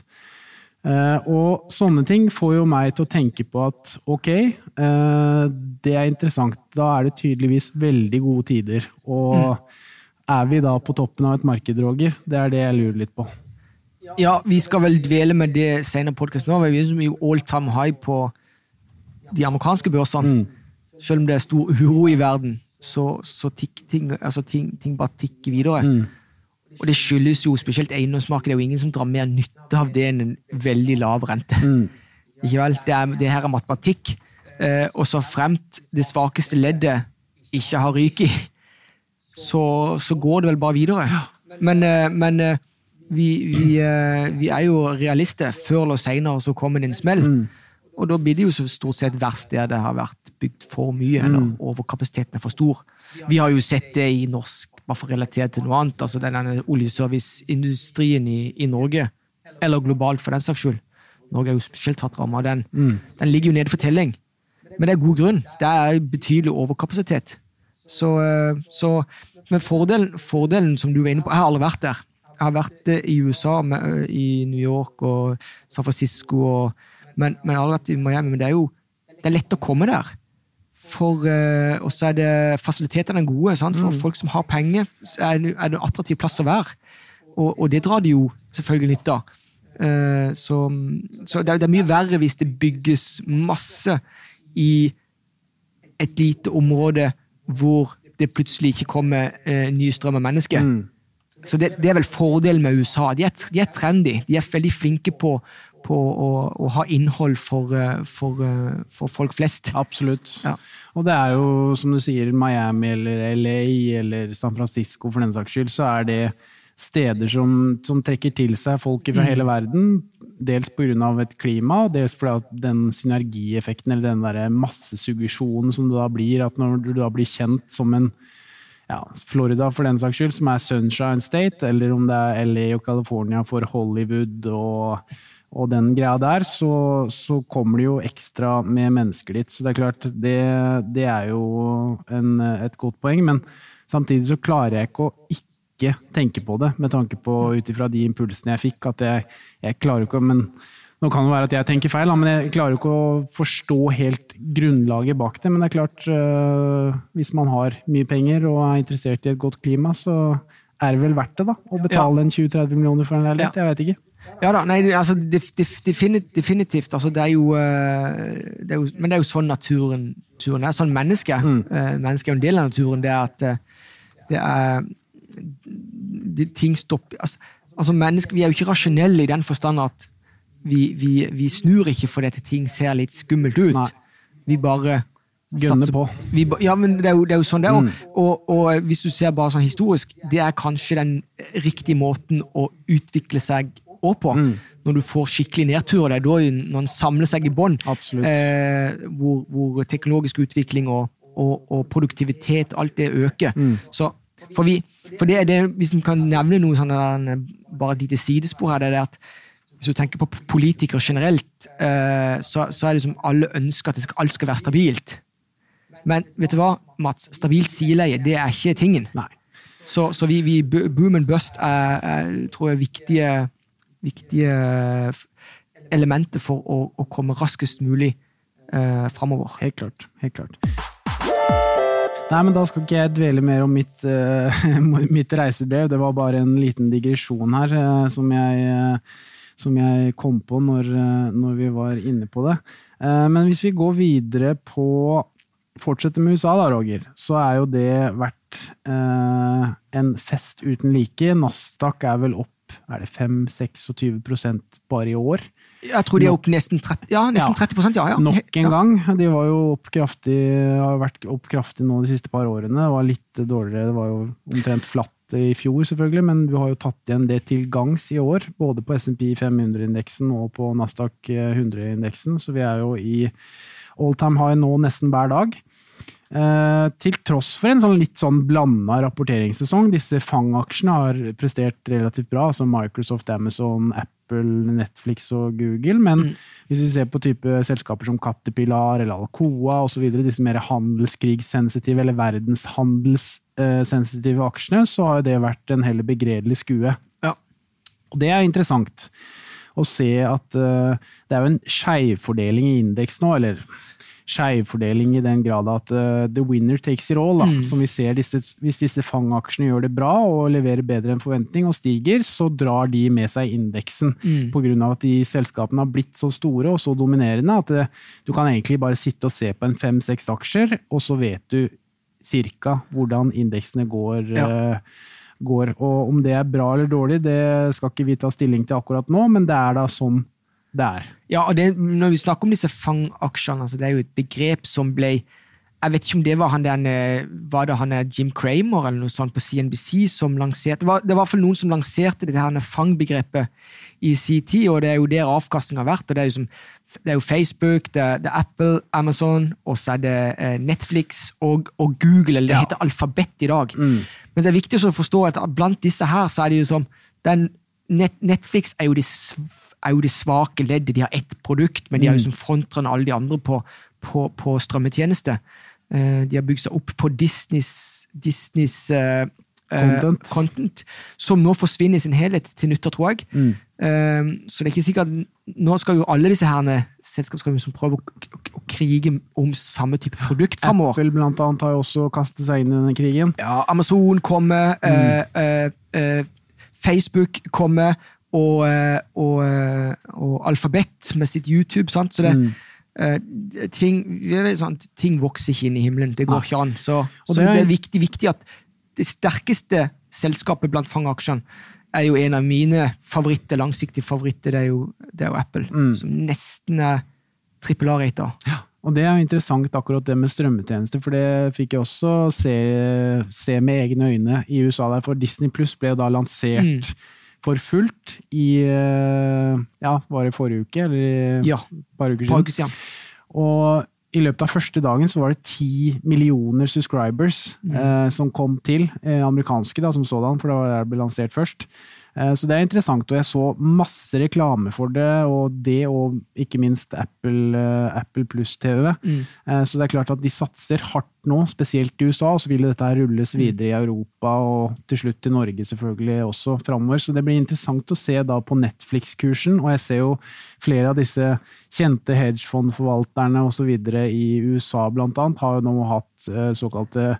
Og sånne ting får jo meg til å tenke på at ok, det er interessant. Da er det tydeligvis veldig gode tider. Og mm er vi da på toppen av et marked, Roger? Det er det jeg lurer litt på. Ja, vi skal vel dvele med det senere podkast nå. Vi er jo all time high på de amerikanske børsene. Mm. Selv om det er stor uro i verden, så, så tikk, ting, altså ting, ting, bare tikker videre. Mm. Og det skyldes jo spesielt eiendomsmarkedet. Det er jo ingen som drar mer nytte av det enn en veldig lav rente. Mm. Ikke vel? Det, er, det her er matematikk. Eh, og så fremt det svakeste leddet ikke har ryket, så, så, går det vel bare videre. Men, eh, men eh, vi, vi, eh, vi, er jo realister. Før eller seinere så kommer det en smell. Mm. Og da blir det jo stort sett verst der det har vært bygd for mye, mm. eller overkapasiteten er for stor. Vi har jo sett det i norsk, bare for relatert til noe annet, altså denne oljeserviceindustrien i, i Norge, eller globalt for den saks skyld. Norge er jo spesielt hardt ramma av den. Mm. Den ligger jo nede for telling. Men det er god grunn. Det er betydelig overkapasitet. Så, eh, så men fordelen, fordelen, som du var inne på Jeg har aldri vært der. Jeg har vært i USA, med, i New York og San Francisco, og, men, men aldri vært i Miami. Men det er jo det er lett å komme der. For, og så er det fasilitetene er gode. Sant? For mm. folk som har penger, er det, er det en attraktiv plass å være. Og, og, det drar de jo selvfølgelig nytte av. Så, så det, er, det, er, mye verre hvis det bygges masse i et lite område hvor det plutselig ikke kommer eh, nye strøm av mennesker. Mm. Så det, det, er vel fordelen med USA. De er, de er trendy. De er veldig flinke på, på å, å, ha innhold for, eh, for, eh, for, folk flest. Absolutt. Ja. Og det er jo, som du sier, Miami eller LA eller San Francisco for den saks skyld, så er det steder som, som trekker til seg folk fra mm. hele verden. Dels pga. et klima, dels fordi den synergieffekten, eller den der massesuggesjonen som det da blir, at når du da blir kjent som en ja, Florida for den saks skyld, som er Sunshine State, eller om det er LA og California for Hollywood og, og den greia der, så, så, kommer det jo ekstra med mennesker dit. Så det er klart, det, det er jo en, et godt poeng, men samtidig så klarer jeg ikke å ikke ikke tenke på det, med tanke på ut ifra de impulsene jeg fikk. at jeg, jeg klarer ikke men Nå kan det være at jeg tenker feil, men jeg klarer ikke å forstå helt grunnlaget bak det. Men det er klart, øh, hvis man har mye penger og er interessert i et godt klima, så er det vel verdt det, da? Å betale en 20-30 millioner for en leilighet? Jeg vet ikke. Ja da, nei, altså definitivt. Altså, det er jo, det er jo Men det er jo sånn naturen, naturen er. Sånn menneske. Mm. Mennesket er jo en del av naturen. Det er at det er det, Ting stopper altså, altså mennesker, Vi er jo ikke rasjonelle i den forstand at vi, vi, vi snur ikke fordi at ting ser litt skummelt ut. Nei. Vi bare Gønner på. Vi, ja, men det er, jo, det er jo sånn det. Mm. Og, og, hvis du ser bare sånn historisk, det er kanskje den riktige måten å utvikle seg òg på. Mm. Når du får skikkelig nedtur. Det er da når en samler seg i bånd. Eh, hvor, hvor, teknologisk utvikling og, og produktivitet, alt det øker. Mm. Så, for, vi, for det er det, hvis en kan nevne noe sånn bare et lite sidespor her, det er at hvis du tenker på politikere generelt, eh, så, så, er det som alle ønsker at skal, alt skal være stabilt. Men vet du hva, Mats? Stabilt sideleie, det er ikke tingen. Så, så vi, vi, boom and bust er, er tror jeg, viktige, viktige elementer for å, å komme raskest mulig eh, framover. Helt klart. Helt klart. Nei, men Da skal ikke jeg dvele mer om mitt, uh, mitt reisebrev. Det var bare en liten digresjon her uh, som jeg uh, som jeg kom på når, når vi var inne på det. Men hvis vi går videre på Fortsette med USA, da, Roger, så er jo det vært en fest uten like. Nasdaq er vel opp er det 5-26% bare i år. Jeg tror de er opp nesten 30 ja, nesten 30% ja, ja. Nok en gang. De var jo opp kraftig, har vært opp kraftig nå de siste par årene. Det var litt dårligere, det var jo omtrent flatt i fjor, selvfølgelig, men vi har jo tatt igjen det til gangs i år. Både på SMP 500-indeksen og på Nasdaq 100-indeksen, så vi er jo i all time high nå nesten hver dag. Eh, til tross for en sånn litt sånn blanda rapporteringssesong. Disse FANG-aksjene har prestert relativt bra, altså Microsoft, Amazon, Apple, Netflix og Google. Men mm. hvis vi ser på type selskaper som Caterpillar eller Alcoa osv., disse mer handelskrigssensitive eller verdenshandelssensitive aksjene, så har det vært en heller begredelig skue. Ja. Og det er interessant å se at uh, det er jo en skeivfordeling i indeks nå, eller skeivfordeling i den grad at uh, the winner takes it all. Da. Mm. Som vi ser disse, Hvis disse fangaksjene gjør det bra og leverer bedre enn forventning og stiger, så drar de med seg indeksen. Mm. Pga. at de selskapene har blitt så store og så dominerende at uh, du kan egentlig bare sitte og se på en fem-seks aksjer, og så vet du cirka hvordan indeksene går. Ja. Uh, går. Og om det er bra eller dårlig, det skal ikke vi ta stilling til akkurat nå, men det er da sånn der. Ja, og det, Når vi snakker om disse fangaksjene, altså det er jo et begrep som ble jeg vet ikke om det var han der, eh, var det han Jim Cramer eller noe sånt på CNBC som lanserte Det var, det var fall noen som lanserte dette her fang-begrepet i sin tid, og det er jo der avkastningen har vært. og Det er jo, som, det er jo Facebook, det er, det er, Apple, Amazon, og så er det eh, Netflix og, og, Google. eller Det ja. heter alfabet i dag. Mm. Men det er viktig å forstå at blant disse her så er det jo som Net, Netflix er jo det er jo det svake leddet. De har ett produkt, men de er jo mm. som frontrende alle de andre på, på, på strømmetjeneste. Uh, de har bygd seg opp på Disneys, Disneys uh, content. content. som nå forsvinner i sin helhet til nyttår, tror jeg. Mm. Uh, så det er ikke sikkert Nå skal jo alle disse herne selskap skal jo prøve å, å, å, krige om samme type produkt framover. Apple blant annet har jo også kastet seg inn i denne krigen. Ja, Amazon kommer, mm. Facebook kommer, og, eh, og, eh, og, Alfabet med sitt YouTube. Sant? Så det, mm. Uh, ting, sånn, ting, vokser ikke inn i himmelen. Det går ikke an. Så, så det, er, det, er, viktig, viktig at det sterkeste selskapet blant fangeaksjene er jo en av mine favoritter, langsiktige favoritter. Det er jo, det er jo Apple, mm. som nesten er trippel A-rater. Ja. Og det er jo interessant, akkurat det med strømmetjenester, for det fikk jeg også se, se med egne øyne i USA. der, For Disney Pluss ble jo da lansert mm for fullt i eh, Ja, var det forrige uke? Eller ja, et par uker siden? Uker siden. Og i løpet av første dagen så var det ti millioner subscribers mm. eh, som kom til. Eh, amerikanske, da, som sådan, for det var der det ble lansert først. Eh, så det er interessant, og jeg så masse reklame for det, og det og ikke minst Apple, eh, Apple Pluss TV. Mm. Eh, så det er klart at de satser hardt nå, spesielt i USA, og så vil dette rulles mm. videre i Europa og til slutt i Norge selvfølgelig også framover. Så det blir interessant å se da på Netflix-kursen, og jeg ser jo flere av disse kjente hedgefondforvalterne osv. i USA blant annet har jo nå hatt såkalte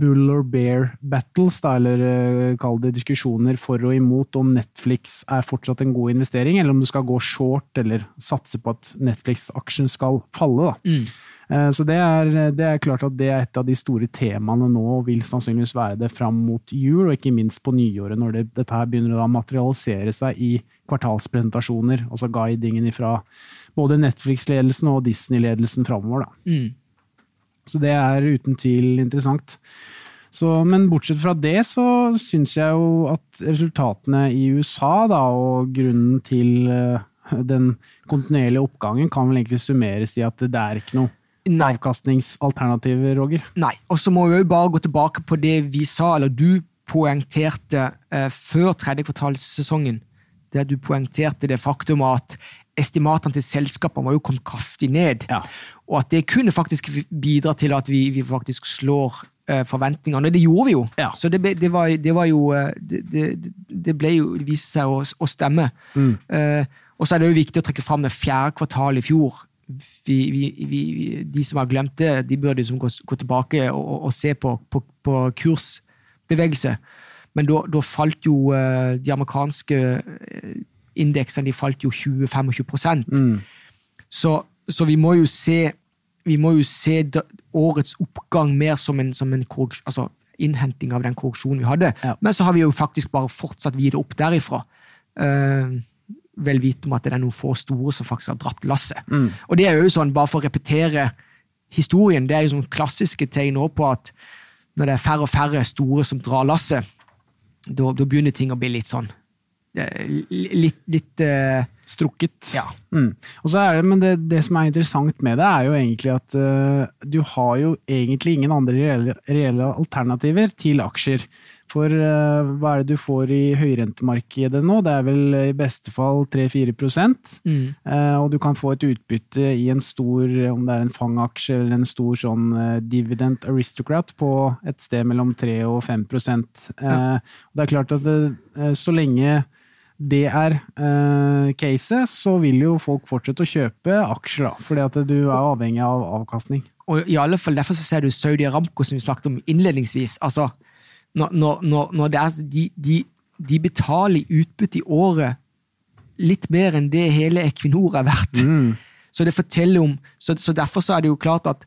bull or bear battles, da, eller uh, kall det diskusjoner for og imot om Netflix er fortsatt en god investering, eller om du skal gå short eller satse på at Netflix-aksjen skal falle. da. Mm. Uh, så det er, det er, klart at det er et av de store temaene nå, og vil sannsynligvis være det fram mot jul, og ikke minst på nyåret, når det, dette her begynner å materialisere seg i kvartalspresentasjoner, altså guidingen fra både Netflix-ledelsen og Disney-ledelsen framover. Mm. Så det er uten tvil interessant. Så, men bortsett fra det, så syns jeg jo at resultatene i USA, da, og grunnen til uh, den kontinuerlige oppgangen, kan vel egentlig summeres i at det er ikke noe Nei. avkastningsalternativ, Roger? Nei. Og så må vi jo bare gå tilbake på det vi sa, eller du poengterte eh, før tredje kvartalssesongen. Der du poengterte det faktum at estimatene til selskapene var jo kommet kraftig ned. Ja. Og at det kunne faktisk bidra til at vi, vi faktisk slår uh, forventningene. Det gjorde vi jo. Ja. Så det, det, var, det, var, jo uh, det, det, ble jo Det viste seg å, å stemme. Mm. Uh, og så er det jo viktig å trekke fram det fjerde kvartalet i fjor. Vi, vi, de som har glemt det, de burde liksom gå, gå tilbake og, og, og, se på, på, på kursbevegelse. Men da falt jo de amerikanske indeksene de falt jo 20-25 mm. så, så, vi må jo se vi må jo se årets oppgang mer som en, som en altså innhenting av den korreksjonen vi hadde. Ja. Men så har vi jo faktisk bare fortsatt videre opp derifra. Uh, vel vite om at det er noen få store som faktisk har dratt lasset. Mm. Og det er jo sånn, bare for å repetere historien, det er jo sånn klassiske tegn på at når det er færre og færre store som drar lasset, da begynner ting å bli litt sånn litt, litt uh, Strukket. Ja. Mm. Og så er det, men det, det, som er interessant med det, er jo egentlig at uh, du har jo egentlig ingen andre reelle, reelle alternativer til aksjer. For uh, hva er det du får i høyrentemarkedet nå? Det er vel i beste fall 3-4 mm. uh, Og du kan få et utbytte i en stor, om det er en fangaksje eller en stor sånn dividend aristocrat på et sted mellom 3 og 5 ja. Det er klart at det, så lenge det er uh, caset, så vil jo folk fortsette å kjøpe aksjer, da, fordi at du er avhengig av avkastning. Og i alle fall Derfor så ser du Saudi Aramco, som vi snakket om innledningsvis. altså Når, når, når er, de, de, de betaler utbytte i året litt mer enn det hele Equinor er verdt. Mm. Så det forteller om, så, så, derfor så er det jo klart at,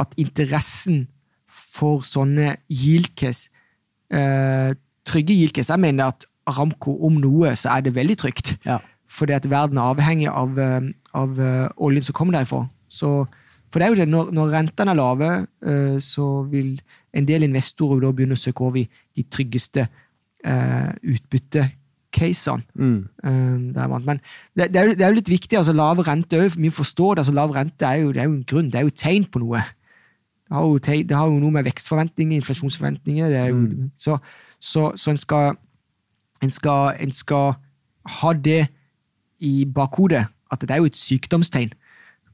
at interessen for sånne yieldcase, uh, trygge yieldcase Jeg mener at Aramco om noe, så er det veldig trygt. Ja. Fordi at verden er avhengig av, eh, av uh, oljen som kommer derfra. Så, for det er jo det, når, når rentene er lave, uh, så vil en del investorer da begynne å søke over i de tryggeste uh, utbyttecasene. Mm. Men det, det, er jo, det, er jo, litt viktig. altså Lave rente òg, vi forstår det. altså Lav rente er jo, det er jo en grunn, det er jo et tegn på noe. Det har jo, det har jo noe med vekstforventninger, inflasjonsforventninger det er jo, mm. Så, så, så en skal en skal, en skal ha det i bakhodet, at det er jo et sykdomstegn.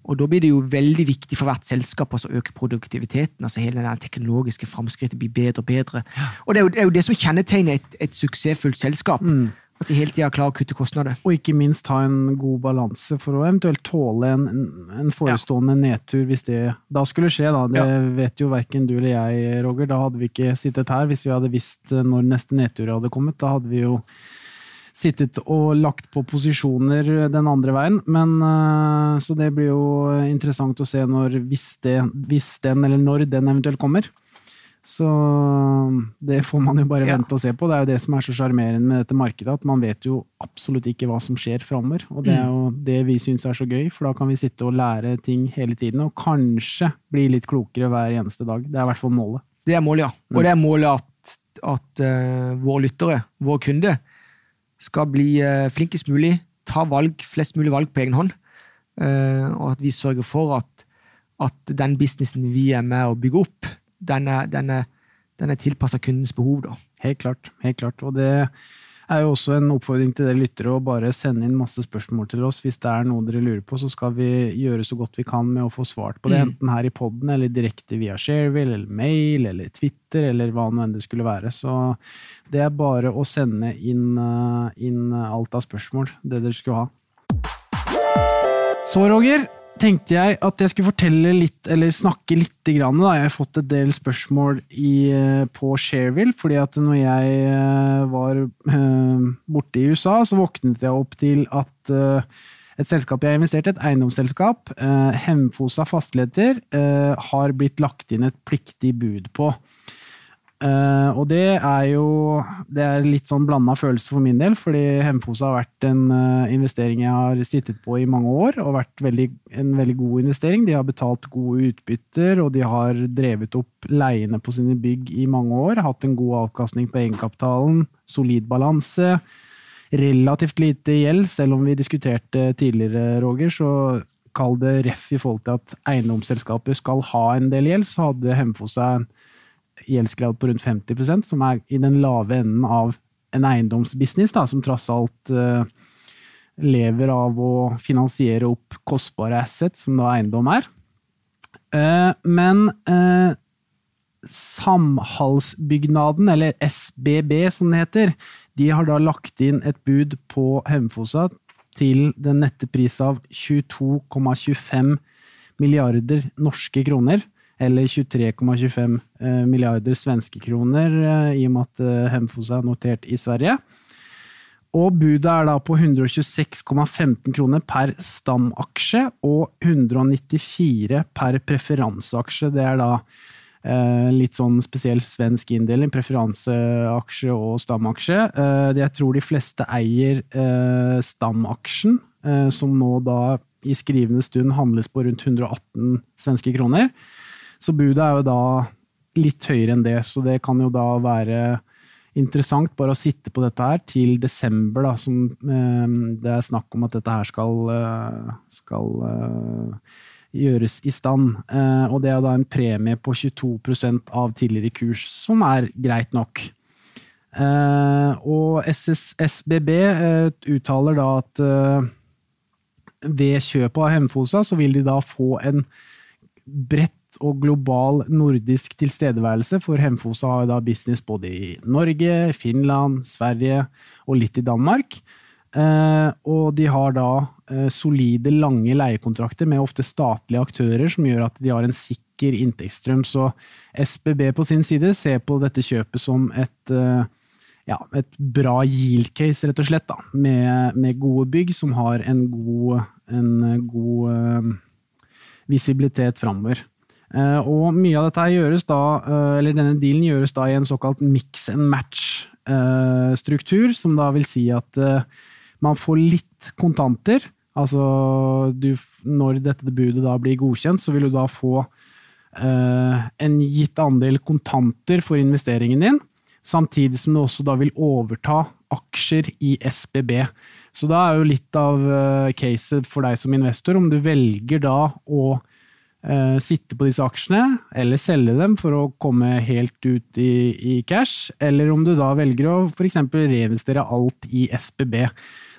Og da blir det jo veldig viktig for hvert selskap altså å øke produktiviteten. altså Hele den teknologiske framskrittet blir bedre og bedre. Og det er jo det, er jo det som kjennetegner et, et suksessfullt selskap. Mm. At de hele tida klarer å kutte kostnader. Og ikke minst ha en god balanse for å eventuelt tåle en, en forestående ja. nedtur, hvis det da skulle skje. da. Det ja. vet jo verken du eller jeg, Roger. Da hadde vi ikke sittet her hvis vi hadde visst eh, når neste nedtur hadde kommet. Da hadde vi jo sittet og lagt på posisjoner den andre veien. Men, eh, så det blir jo interessant å se når, hvis, det, hvis den, eller når den eventuelt kommer. Så det får man jo bare ja. vente og se på. Det er jo det som er så sjarmerende med dette markedet, at man vet jo absolutt ikke hva som skjer framover. Og det er mm. jo det vi syns er så gøy, for da kan vi sitte og lære ting hele tiden, og kanskje bli litt klokere hver eneste dag. Det er i hvert fall målet. Det er målet, ja. Og det er målet at, at uh, våre lyttere, våre kunder, skal bli uh, flinkest mulig, ta valg, flest mulig valg på egen hånd, uh, og at vi sørger for at, at den businessen vi er med å bygge opp, den er, den er, den er tilpassa kundens behov. Da. Helt klart. helt klart. Og det er jo også en oppfordring til dere lyttere å bare sende inn masse spørsmål til oss. Hvis det er noe dere lurer på, så skal vi gjøre så godt vi kan med å få svart på det. Mm. Enten her i poden, eller direkte via Shareville, eller mail, eller Twitter, eller hva nå enn det skulle være. Så det er bare å sende inn, eh, inn alt av spørsmål, det dere skulle ha. Så, Roger, tenkte jeg at jeg skulle fortelle litt, eller snakke litt da. Jeg har fått et del spørsmål i, eh, på Shareville, fordi at når jeg eh, var uh, borte i USA, så våknet jeg opp til at et selskap jeg har investert i, et eiendomsselskap, Hemfosa Fastigheter, har blitt lagt inn et pliktig bud på. Uh, og det er jo det er litt sånn blanda følelse for min del, fordi Hemfosa har vært en uh, investering jeg har sittet på i mange år, og vært veldig, en veldig god investering. De har betalt gode utbytter, og de har drevet opp leiene på sine bygg i mange år. Hatt en god avkastning på egenkapitalen, solid balanse, relativt lite gjeld, selv om vi diskuterte tidligere, Roger, så kall det ref i forhold til at eiendomsselskaper skal ha en del gjeld, så hadde Hemfosa en gjeldsgrad på rundt 50% som er i den lave enden av en eiendomsbusiness, da, som tross alt uh, lever av å finansiere opp kostbare assets, som da eiendom er. Uh, men uh, Samhalsbygnaden, eller SBB som det heter, de har da lagt inn et bud på Hemfosa til den nette pris av 22,25 milliarder norske kroner eller 23,25 eh, milliarder svenske kroner, eh, i og med at Hemfos Hemfosa er notert i Sverige. Og budet er da på 126,15 kroner per stamaksje og 194 per preferanseaksje. Det er da eh, litt sånn spesiell svensk inndeling, preferanseaksje og stamaksje. Eh, jeg tror de fleste eier eh, stamaksjen, som nå da i skrivende stund handles på rundt 118 svenske kroner. Så budet er jo da litt høyere enn det, så det kan jo da være interessant bare å sitte på dette her til desember, da, som eh, det er snakk om at dette her skal, eh, skal uh, gjøres i stand. Eh, og det er da en premie på 22 av tidligere kurs, som er greit nok. Eh, og SSBB uttaler da at ved kjøpet av Hemfosa så vil de da få en bredt og global nordisk tilstedeværelse, for Hemfosa har da business både i Norge, Finland, Sverige og litt i Danmark. Eh, og de har da eh, solide, lange leiekontrakter med ofte statlige aktører, som gjør at de har en sikker inntektsstrøm. Så SBB på sin side ser på dette kjøpet som et, eh, ja, et bra yield case, rett og slett, da, med, med gode bygg som har en god, en god visibilitet framover. Eh, og mye av dette gjøres da, eh, eller denne dealen gjøres da i en såkalt mix and match-struktur, som da vil si at eh, man får litt kontanter. Altså, du, når dette budet da blir godkjent, så vil du da få en gitt andel kontanter for investeringen din, samtidig som du også da vil overta aksjer i SBB. Så da er jo litt av caset for deg som investor, om du velger da å sitte på disse aksjene, eller selge dem for å komme helt ut i, i cash, eller om du da velger å f.eks. reinvestere alt i SBB.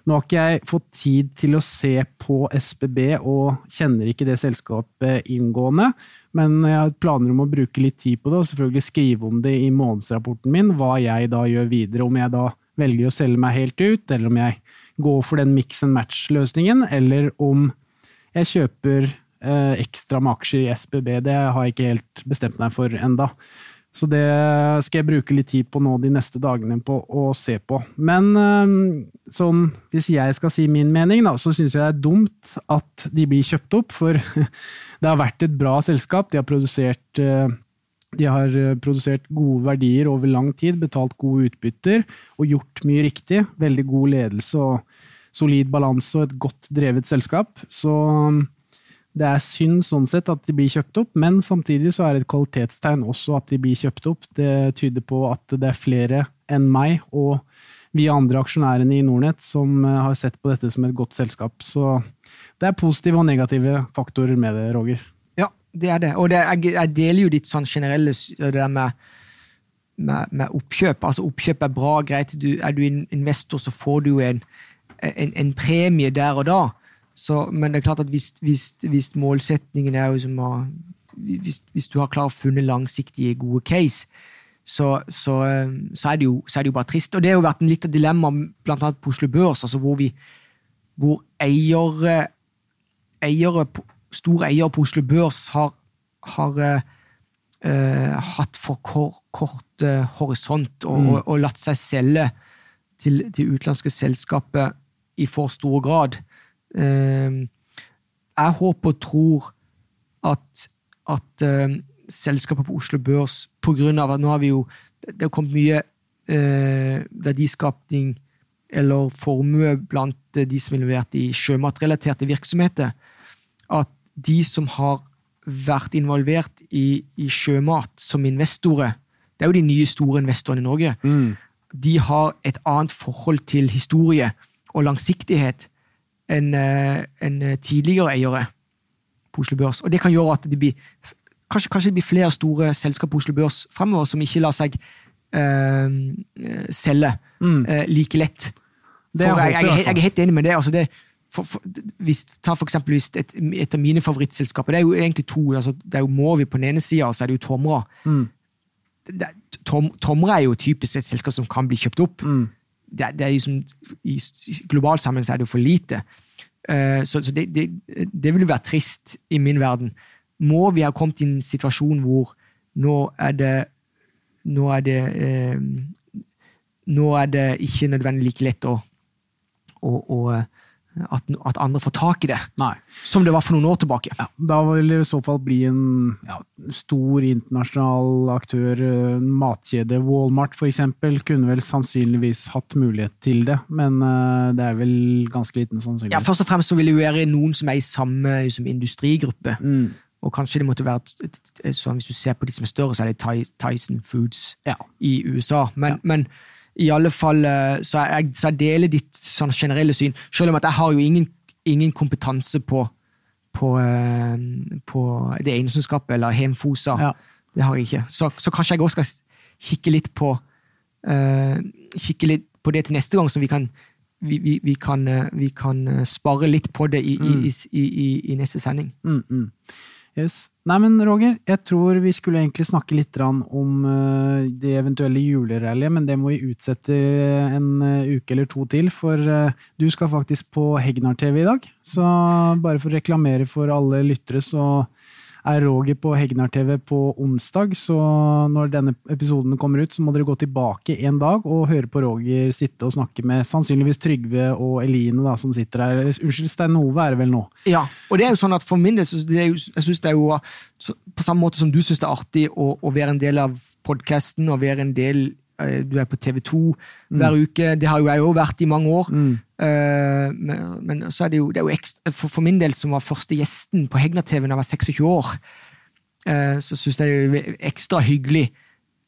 Nå har ikke jeg fått tid til å se på SBB og kjenner ikke det selskapet inngående, men jeg har planer om å bruke litt tid på det og selvfølgelig skrive om det i månedsrapporten min, hva jeg da gjør videre. Om jeg da velger å selge meg helt ut, eller om jeg går for den mix and match-løsningen, eller om jeg kjøper Eh, ekstra med aksjer i SBB. Det har jeg ikke helt bestemt meg for enda. Så det skal jeg bruke litt tid på nå de neste dagene på å se på. Men eh, sånn, hvis jeg skal si min mening, da, så syns jeg det er dumt at de blir kjøpt opp. For det har vært et bra selskap. De har produsert eh, de har produsert gode verdier over lang tid, betalt gode utbytter og gjort mye riktig. Veldig god ledelse og solid balanse og et godt drevet selskap. Så det er synd sånn sett at de blir kjøpt opp, men samtidig så er det et kvalitetstegn også at de blir kjøpt opp. Det tyder på at det er flere enn meg og vi andre aksjonærene i Nordnett som eh, har sett på dette som et godt selskap. Så det er positive og negative faktorer med det, Roger. Ja, det er det. Og det, jeg, jeg, deler jo ditt sånn generelle det der med, med, med, oppkjøp. Altså Oppkjøp er bra, greit. Du, er du investor, så får du en, en, en premie der og da. Så, men det er klart at hvis, hvis, hvis målsetningen er jo som å hvis, hvis, du har klart funnet langsiktige, gode case, så, så, så, er jo, så, er det jo, bare trist. Og det har jo vært en litt av dilemmaet blant annet på Oslo Børs, altså hvor, vi, hvor eiere, eiere store eiere på Oslo Børs har, har eh, eh, hatt for kort, kort eh, horisont og, Mm. og, og latt seg selge til, til utenlandske selskaper i for stor grad. Eh, jeg håper og tror at, at eh, selskaper på Oslo Børs, på grunn av at nå har vi jo Det har kommet mye eh, verdiskapning eller formue blant eh, de som er involvert i sjømatrelaterte virksomheter, at de som har vært involvert i, i sjømat som investorer, det er jo de nye store investorene i Norge, Mm. de har et annet forhold til historie og langsiktighet enn en tidligere eiere på Oslo Børs. Og det kan gjøre at det blir kanskje, kanskje det blir flere store selskap på Oslo Børs fremover som ikke lar seg eh, selge Mm. eh, like lett. For jeg, jeg, jeg, er helt enig med det. altså det for, for, hvis, ta for eksempel hvis et, et av mine favorittselskaper. Det er jo egentlig to. altså Det er jo Mowi på den ene sida, og så er det jo Tomra. Mm. Det, Tom, Tomra er jo typisk et selskap som kan bli kjøpt opp. Mm. Det, det liksom, I global sammenheng er det jo for lite. Uh, så så det, det, det ville være trist i min verden. Må vi ha kommet i en situasjon hvor nå er det Nå er det eh, Nå er det ikke nødvendig like lett å, å, å at, at andre får tak i det, Nei. som det var for noen år tilbake. Ja, da vil det i så fall bli en ja, stor internasjonal aktør, en matkjede. Walmart for eksempel kunne vel sannsynligvis hatt mulighet til det, men uh, det er vel ganske liten Ja, sannsynlighet. Først og fremst så vil det jo være noen som er i samme liksom, industrigruppe. Mm. Og kanskje det måtte være sånn, Hvis du ser på de som er større, så er det Tyson Foods Ja. i USA. Men, men i alle fall eh, så jeg, så jeg deler ditt sånn generelle syn. Selv om at jeg har jo ingen, ingen kompetanse på, på, eh, på det eiendomsselskapet eller Hemfosa. Ja. Det har jeg ikke. Så, så kanskje jeg også skal kikke litt på uh, kikke litt på det til neste gang, så vi kan, vi, vi, vi kan, vi kan spare litt på det i, i, i, i, i neste sending. Mm, mm. Yes. Nei, men Roger, jeg tror vi skulle egentlig snakke litt om eh, det eventuelle julerallyet, men det må vi utsette en eh, uke eller to til, for eh, du skal faktisk på Hegnar-TV i dag. Så bare for å reklamere for alle lyttere, så er Roger på Hegnar-TV på onsdag, så når denne episoden kommer ut, så må dere gå tilbake en dag og høre på Roger sitte og snakke med sannsynligvis Trygve og Eline, da, som sitter her. Unnskyld, Stein Ove er det vel nå? Ja, og det er jo sånn at for min del, så jeg synes det er jo på samme måte som du syns det er artig å, å være en del av podkasten og være en del Du er på TV 2 hver uke. Det har jo jeg òg vært i mange år. Mm. Eh, men, men så er det jo, det er jo ekstra, for, for min del, som var første gjesten på Hegna-TV da jeg var 26 år, eh, så syns jeg det er ekstra hyggelig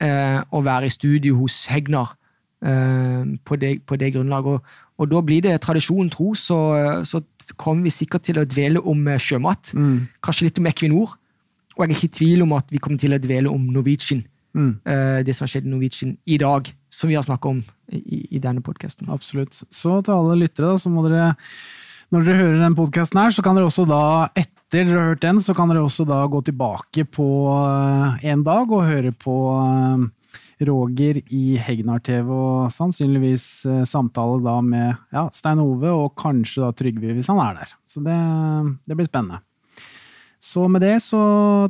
eh, å være i studio hos Hegnar eh, på, det, på det grunnlaget. Og, og da blir det tradisjonen tro, så, så kommer vi sikkert til å dvele om eh, sjømat. Mm. Kanskje litt om Equinor. Og jeg er ikke i tvil om at vi kommer til å dvele om Norwegian. Mm. eh, det som har skjedd i Norwegian i dag, som vi har snakka om i, i denne podkasten. Absolutt. Så til alle lyttere, da, så må dere når dere hører den podkasten her, så kan dere også da, etter dere har hørt den, så kan dere også da gå tilbake på eh, en dag og høre på eh, Roger i Hegnar-TV, og sannsynligvis samtale da med ja, Stein Ove, og kanskje da Trygve, hvis han er der. Så det, det blir spennende. Så med det så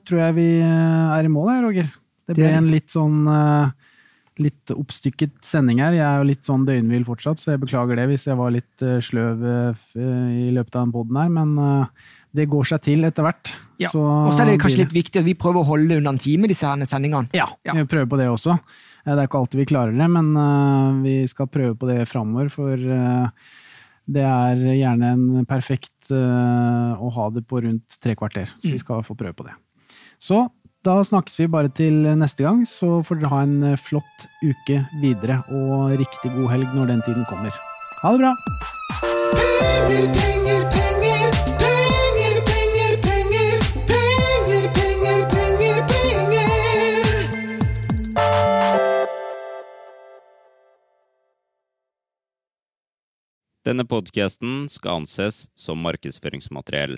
tror jeg vi er i mål her, Roger. Det ble en litt sånn eh, litt oppstykket sending her. Jeg er jo litt sånn døgnvill fortsatt, så jeg beklager det hvis jeg var litt eh, sløv eh, i løpet av den poden her, men det går seg til etter hvert. Ja. Så Og så er det kanskje litt viktig at vi prøver å holde under en time, disse her sendingene. Ja, Ja. vi prøver på det også. Det er ikke alltid vi klarer det, men vi skal prøve på det framover, for det er gjerne en perfekt å ha det på rundt tre kvarter, så Mm. vi skal få prøve på det. Så da snakkes vi bare til neste gang, så får dere ha en eh, flott uke videre, og riktig god helg når den tiden kommer. Ha det bra! Penger, penger, penger. Denne podkasten skal anses som markedsføringsmateriell